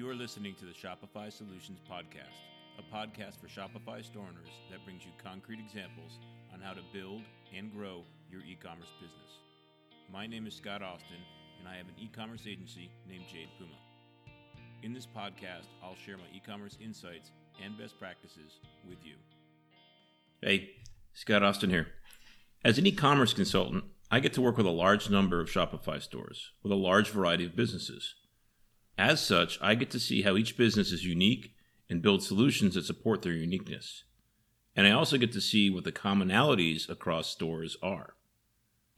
You are listening to the Shopify Solutions Podcast, a podcast for Shopify store owners that brings you concrete examples on how to build and grow your e commerce business. My name is Scott Austin, and I have an e commerce agency named Jade Puma. In this podcast, I'll share my e commerce insights and best practices with you. Hey, Scott Austin here. As an e commerce consultant, I get to work with a large number of Shopify stores with a large variety of businesses. As such, I get to see how each business is unique and build solutions that support their uniqueness. And I also get to see what the commonalities across stores are.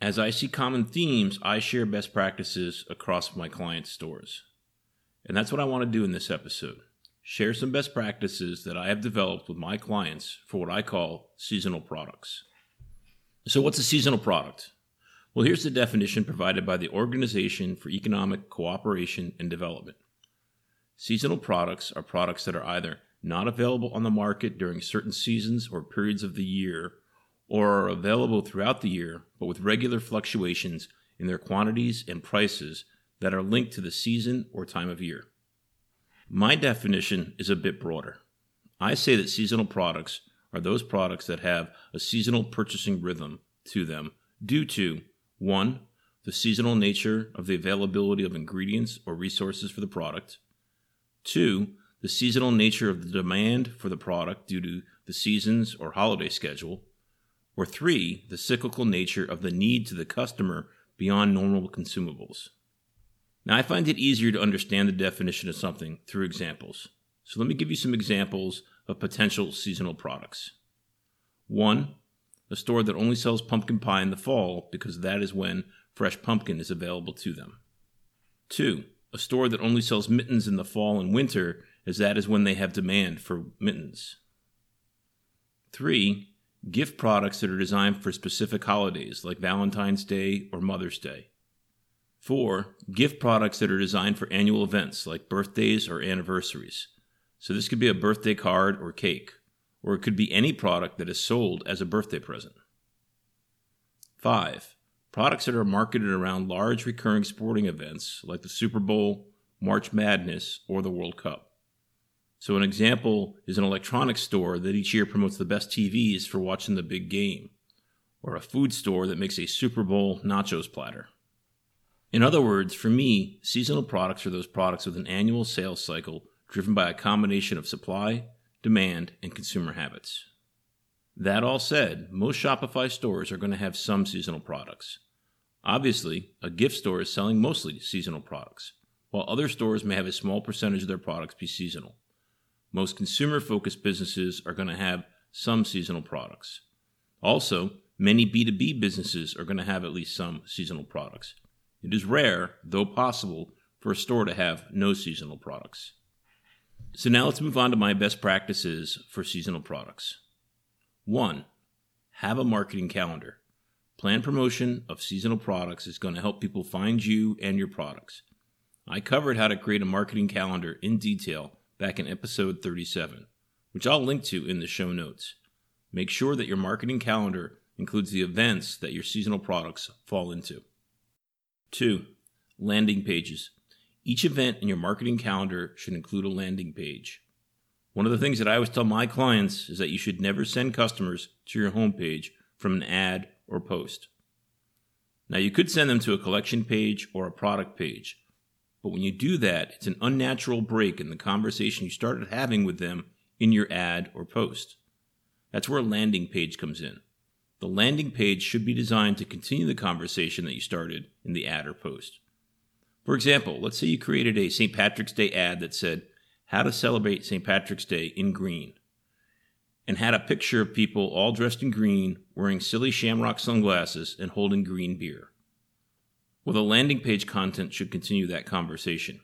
As I see common themes, I share best practices across my clients' stores. And that's what I want to do in this episode share some best practices that I have developed with my clients for what I call seasonal products. So, what's a seasonal product? Well, here's the definition provided by the Organization for Economic Cooperation and Development. Seasonal products are products that are either not available on the market during certain seasons or periods of the year, or are available throughout the year but with regular fluctuations in their quantities and prices that are linked to the season or time of year. My definition is a bit broader. I say that seasonal products are those products that have a seasonal purchasing rhythm to them due to 1. The seasonal nature of the availability of ingredients or resources for the product, 2. The seasonal nature of the demand for the product due to the seasons or holiday schedule, or 3. The cyclical nature of the need to the customer beyond normal consumables. Now, I find it easier to understand the definition of something through examples. So let me give you some examples of potential seasonal products. One, a store that only sells pumpkin pie in the fall because that is when fresh pumpkin is available to them. Two, a store that only sells mittens in the fall and winter as that is when they have demand for mittens. Three, gift products that are designed for specific holidays like Valentine's Day or Mother's Day. Four, gift products that are designed for annual events like birthdays or anniversaries. So this could be a birthday card or cake, or it could be any product that is sold as a birthday present. Five, products that are marketed around large recurring sporting events like the Super Bowl, March Madness, or the World Cup. So, an example is an electronics store that each year promotes the best TVs for watching the big game, or a food store that makes a Super Bowl nachos platter. In other words, for me, seasonal products are those products with an annual sales cycle driven by a combination of supply, demand, and consumer habits. That all said, most Shopify stores are going to have some seasonal products. Obviously, a gift store is selling mostly seasonal products, while other stores may have a small percentage of their products be seasonal. Most consumer focused businesses are going to have some seasonal products. Also, many B2B businesses are going to have at least some seasonal products. It is rare, though possible, for a store to have no seasonal products. So now let's move on to my best practices for seasonal products. 1. Have a marketing calendar. Plan promotion of seasonal products is going to help people find you and your products. I covered how to create a marketing calendar in detail back in episode 37, which I'll link to in the show notes. Make sure that your marketing calendar includes the events that your seasonal products fall into. 2. Landing pages. Each event in your marketing calendar should include a landing page. One of the things that I always tell my clients is that you should never send customers to your homepage from an ad or post. Now, you could send them to a collection page or a product page, but when you do that, it's an unnatural break in the conversation you started having with them in your ad or post. That's where a landing page comes in. The landing page should be designed to continue the conversation that you started in the ad or post. For example, let's say you created a St. Patrick's Day ad that said, How to celebrate St. Patrick's Day in green, and had a picture of people all dressed in green, wearing silly shamrock sunglasses, and holding green beer. Well, the landing page content should continue that conversation.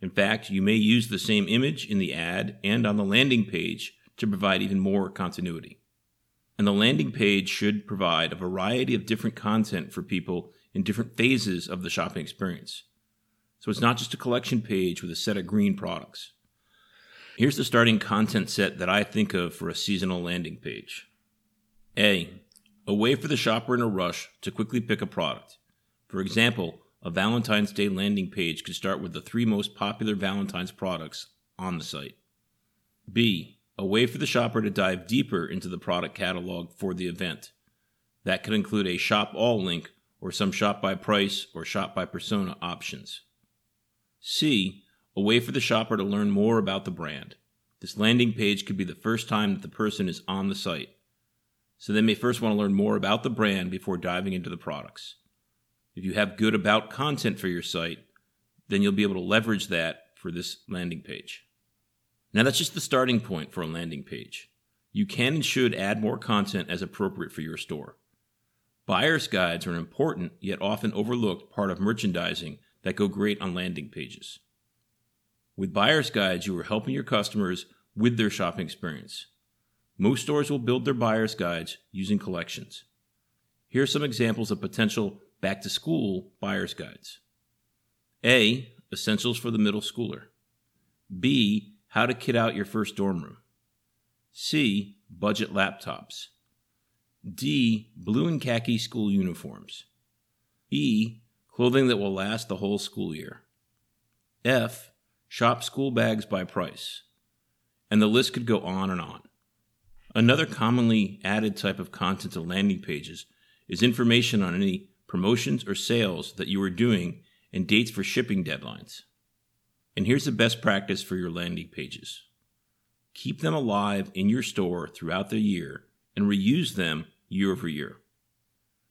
In fact, you may use the same image in the ad and on the landing page to provide even more continuity and the landing page should provide a variety of different content for people in different phases of the shopping experience. So it's not just a collection page with a set of green products. Here's the starting content set that I think of for a seasonal landing page. A. A way for the shopper in a rush to quickly pick a product. For example, a Valentine's Day landing page could start with the three most popular Valentine's products on the site. B. A way for the shopper to dive deeper into the product catalog for the event. That could include a shop all link or some shop by price or shop by persona options. C. A way for the shopper to learn more about the brand. This landing page could be the first time that the person is on the site. So they may first want to learn more about the brand before diving into the products. If you have good about content for your site, then you'll be able to leverage that for this landing page. Now, that's just the starting point for a landing page. You can and should add more content as appropriate for your store. Buyer's guides are an important yet often overlooked part of merchandising that go great on landing pages. With buyer's guides, you are helping your customers with their shopping experience. Most stores will build their buyer's guides using collections. Here are some examples of potential back to school buyer's guides. A. Essentials for the middle schooler. B. How to kit out your first dorm room. C. Budget laptops. D. Blue and khaki school uniforms. E. Clothing that will last the whole school year. F. Shop school bags by price. And the list could go on and on. Another commonly added type of content to landing pages is information on any promotions or sales that you are doing and dates for shipping deadlines. And here's the best practice for your landing pages keep them alive in your store throughout the year and reuse them year over year.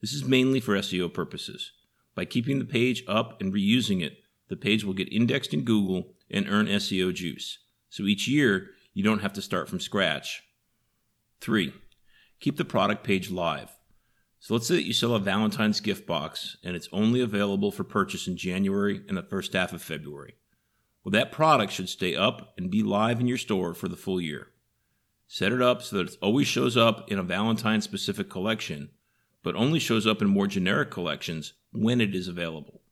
This is mainly for SEO purposes. By keeping the page up and reusing it, the page will get indexed in Google and earn SEO juice. So each year, you don't have to start from scratch. 3. Keep the product page live. So let's say that you sell a Valentine's gift box and it's only available for purchase in January and the first half of February. Well, that product should stay up and be live in your store for the full year. Set it up so that it always shows up in a Valentine specific collection, but only shows up in more generic collections when it is available.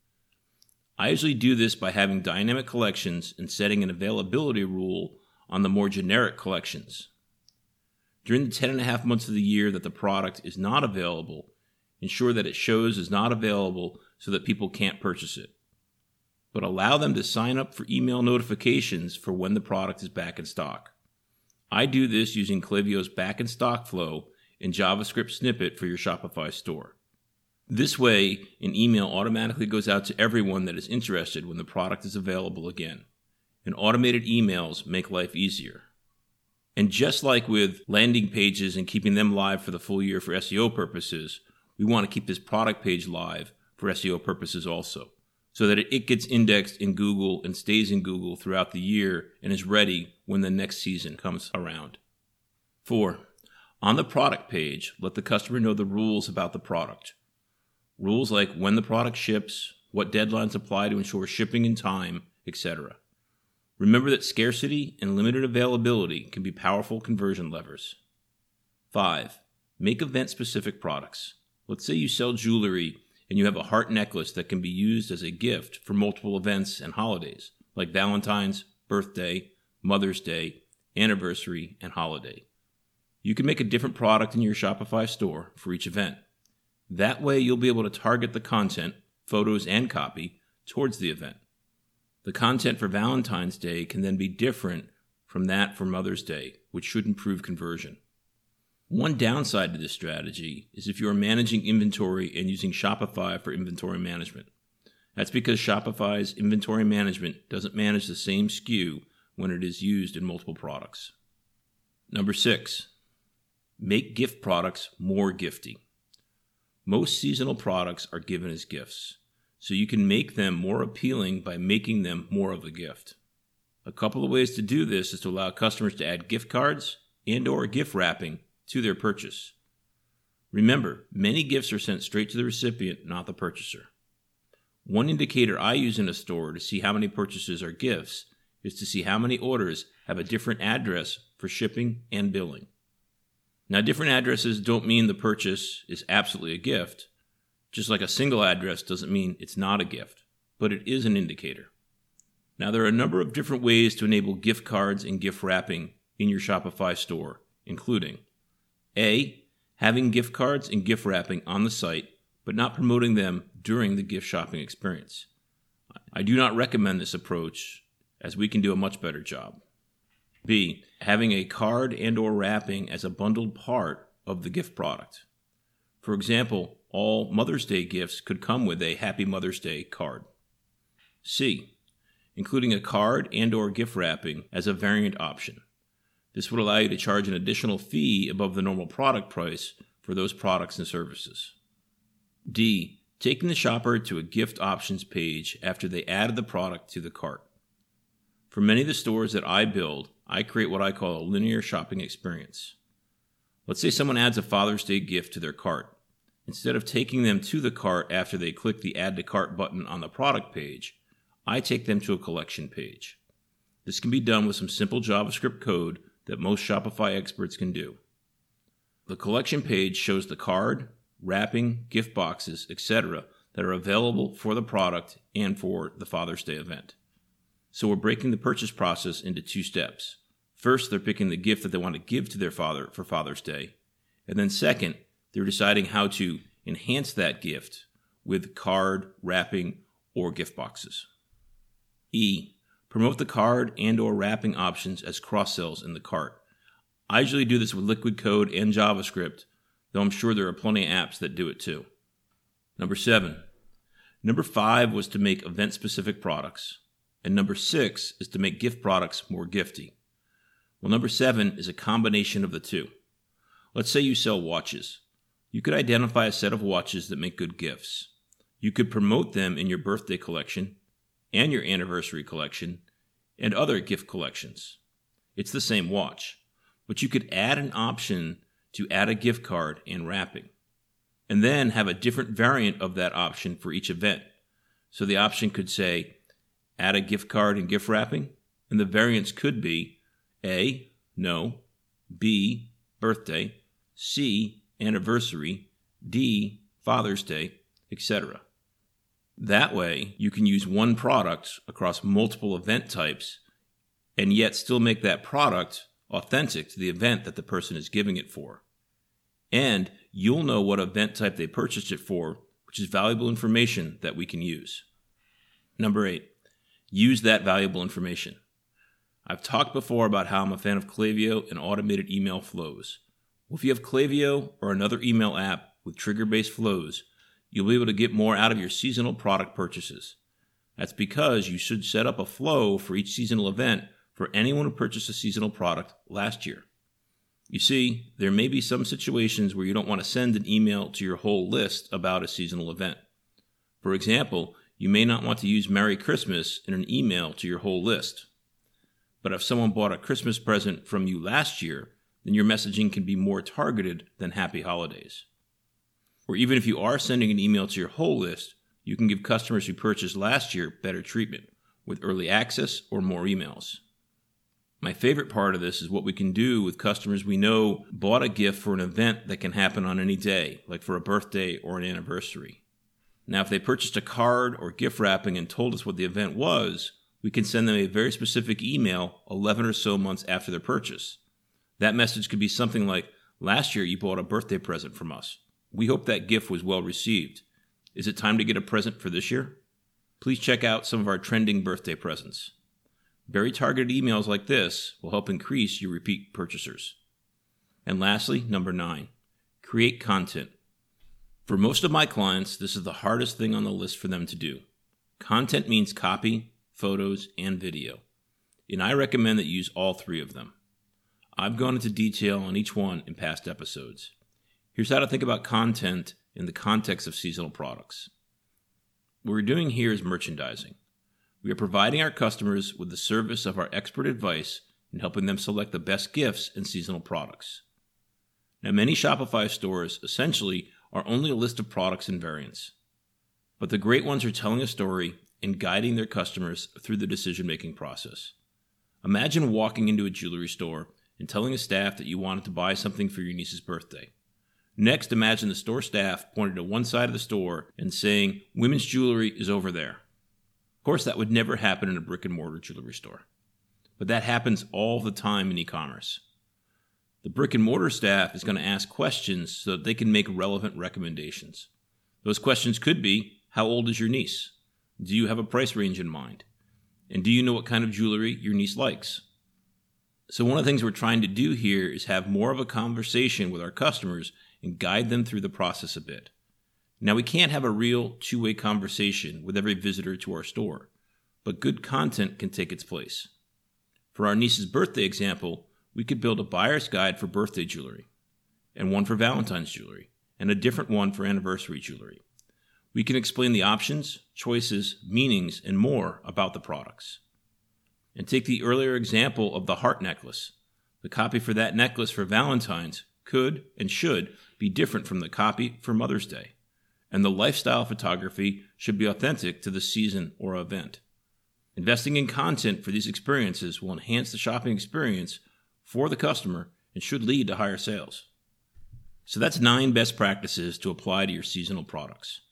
I usually do this by having dynamic collections and setting an availability rule on the more generic collections. During the 10 and a half months of the year that the product is not available, ensure that it shows is not available so that people can't purchase it. But allow them to sign up for email notifications for when the product is back in stock. I do this using Klaviyo's back in stock flow and JavaScript snippet for your Shopify store. This way, an email automatically goes out to everyone that is interested when the product is available again. And automated emails make life easier. And just like with landing pages and keeping them live for the full year for SEO purposes, we want to keep this product page live for SEO purposes also, so that it gets indexed in Google and stays in Google throughout the year and is ready when the next season comes around. Four, on the product page, let the customer know the rules about the product. Rules like when the product ships, what deadlines apply to ensure shipping in time, etc. Remember that scarcity and limited availability can be powerful conversion levers. 5. Make event specific products. Let's say you sell jewelry and you have a heart necklace that can be used as a gift for multiple events and holidays, like Valentine's, birthday, Mother's Day, anniversary, and holiday. You can make a different product in your Shopify store for each event. That way, you'll be able to target the content, photos, and copy towards the event. The content for Valentine's Day can then be different from that for Mother's Day, which should improve conversion. One downside to this strategy is if you are managing inventory and using Shopify for inventory management. That's because Shopify's inventory management doesn't manage the same SKU when it is used in multiple products. Number six, make gift products more gifty. Most seasonal products are given as gifts, so you can make them more appealing by making them more of a gift. A couple of ways to do this is to allow customers to add gift cards and or gift wrapping to their purchase. Remember, many gifts are sent straight to the recipient, not the purchaser. One indicator I use in a store to see how many purchases are gifts is to see how many orders have a different address for shipping and billing. Now, different addresses don't mean the purchase is absolutely a gift, just like a single address doesn't mean it's not a gift, but it is an indicator. Now, there are a number of different ways to enable gift cards and gift wrapping in your Shopify store, including A. Having gift cards and gift wrapping on the site but not promoting them during the gift shopping experience. I do not recommend this approach as we can do a much better job. B. Having a card and or wrapping as a bundled part of the gift product. For example, all Mother's Day gifts could come with a Happy Mother's Day card. C. Including a card and or gift wrapping as a variant option. This would allow you to charge an additional fee above the normal product price for those products and services. D. Taking the shopper to a gift options page after they added the product to the cart. For many of the stores that I build, I create what I call a linear shopping experience. Let's say someone adds a Father's Day gift to their cart. Instead of taking them to the cart after they click the Add to Cart button on the product page, I take them to a collection page. This can be done with some simple JavaScript code that most Shopify experts can do. The collection page shows the card, wrapping, gift boxes, etc., that are available for the product and for the Father's Day event. So we're breaking the purchase process into two steps. First, they're picking the gift that they want to give to their father for Father's Day. And then, second, they're deciding how to enhance that gift with card, wrapping, or gift boxes. E. Promote the card and or wrapping options as cross sells in the cart. I usually do this with Liquid Code and JavaScript, though I'm sure there are plenty of apps that do it too. Number seven. Number five was to make event specific products. And number six is to make gift products more gifty. Well, number seven is a combination of the two. Let's say you sell watches. You could identify a set of watches that make good gifts. You could promote them in your birthday collection and your anniversary collection and other gift collections. It's the same watch, but you could add an option to add a gift card and wrapping, and then have a different variant of that option for each event. So the option could say, add a gift card and gift wrapping, and the variants could be A, no, B, birthday, C, anniversary, D, Father's Day, etc. That way, you can use one product across multiple event types and yet still make that product authentic to the event that the person is giving it for. And you'll know what event type they purchased it for, which is valuable information that we can use. Number eight, use that valuable information. I've talked before about how I'm a fan of Klaviyo and automated email flows. Well, if you have Klaviyo or another email app with trigger based flows, you'll be able to get more out of your seasonal product purchases. That's because you should set up a flow for each seasonal event for anyone who purchased a seasonal product last year. You see, there may be some situations where you don't want to send an email to your whole list about a seasonal event. For example, you may not want to use Merry Christmas in an email to your whole list. But if someone bought a Christmas present from you last year, then your messaging can be more targeted than Happy Holidays. Or even if you are sending an email to your whole list, you can give customers who purchased last year better treatment with early access or more emails. My favorite part of this is what we can do with customers we know bought a gift for an event that can happen on any day, like for a birthday or an anniversary. Now, if they purchased a card or gift wrapping and told us what the event was, we can send them a very specific email 11 or so months after their purchase. That message could be something like Last year you bought a birthday present from us. We hope that gift was well received. Is it time to get a present for this year? Please check out some of our trending birthday presents. Very targeted emails like this will help increase your repeat purchasers. And lastly, number nine, create content. For most of my clients, this is the hardest thing on the list for them to do. Content means copy, photos, and video. And I recommend that you use all three of them. I've gone into detail on each one in past episodes. Here's how to think about content in the context of seasonal products. What we're doing here is merchandising. We are providing our customers with the service of our expert advice in helping them select the best gifts and seasonal products. Now, many Shopify stores essentially are only a list of products and variants. But the great ones are telling a story and guiding their customers through the decision making process. Imagine walking into a jewelry store and telling a staff that you wanted to buy something for your niece's birthday. Next, imagine the store staff pointing to one side of the store and saying, Women's jewelry is over there Of course, that would never happen in a brick and mortar jewelry store. But that happens all the time in e commerce. The brick and mortar staff is going to ask questions so that they can make relevant recommendations. Those questions could be How old is your niece? Do you have a price range in mind? And do you know what kind of jewelry your niece likes? So, one of the things we're trying to do here is have more of a conversation with our customers and guide them through the process a bit. Now, we can't have a real two way conversation with every visitor to our store, but good content can take its place. For our niece's birthday example, we could build a buyer's guide for birthday jewelry, and one for Valentine's jewelry, and a different one for anniversary jewelry. We can explain the options, choices, meanings, and more about the products. And take the earlier example of the heart necklace. The copy for that necklace for Valentine's could and should be different from the copy for Mother's Day. And the lifestyle photography should be authentic to the season or event. Investing in content for these experiences will enhance the shopping experience for the customer and should lead to higher sales. So that's nine best practices to apply to your seasonal products.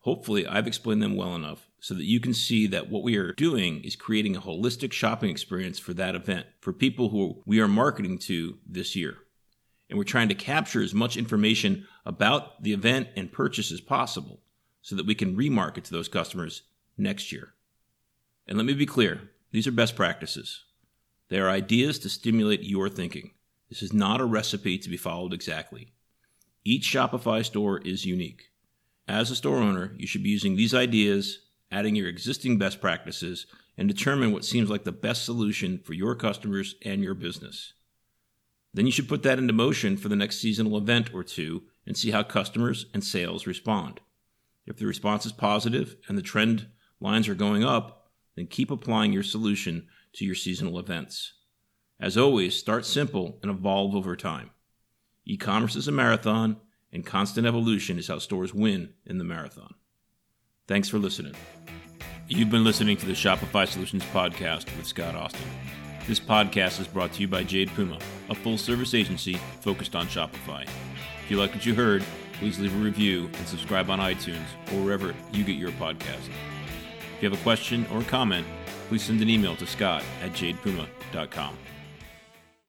Hopefully, I've explained them well enough so that you can see that what we are doing is creating a holistic shopping experience for that event for people who we are marketing to this year. And we're trying to capture as much information about the event and purchase as possible so that we can remarket to those customers next year. And let me be clear these are best practices. They are ideas to stimulate your thinking. This is not a recipe to be followed exactly. Each Shopify store is unique. As a store owner, you should be using these ideas, adding your existing best practices, and determine what seems like the best solution for your customers and your business. Then you should put that into motion for the next seasonal event or two and see how customers and sales respond. If the response is positive and the trend lines are going up, then keep applying your solution to your seasonal events. As always, start simple and evolve over time. E commerce is a marathon, and constant evolution is how stores win in the marathon. Thanks for listening. You've been listening to the Shopify Solutions Podcast with Scott Austin. This podcast is brought to you by Jade Puma, a full service agency focused on Shopify. If you like what you heard, please leave a review and subscribe on iTunes or wherever you get your podcast. If you have a question or comment, please send an email to scott at jadepuma.com.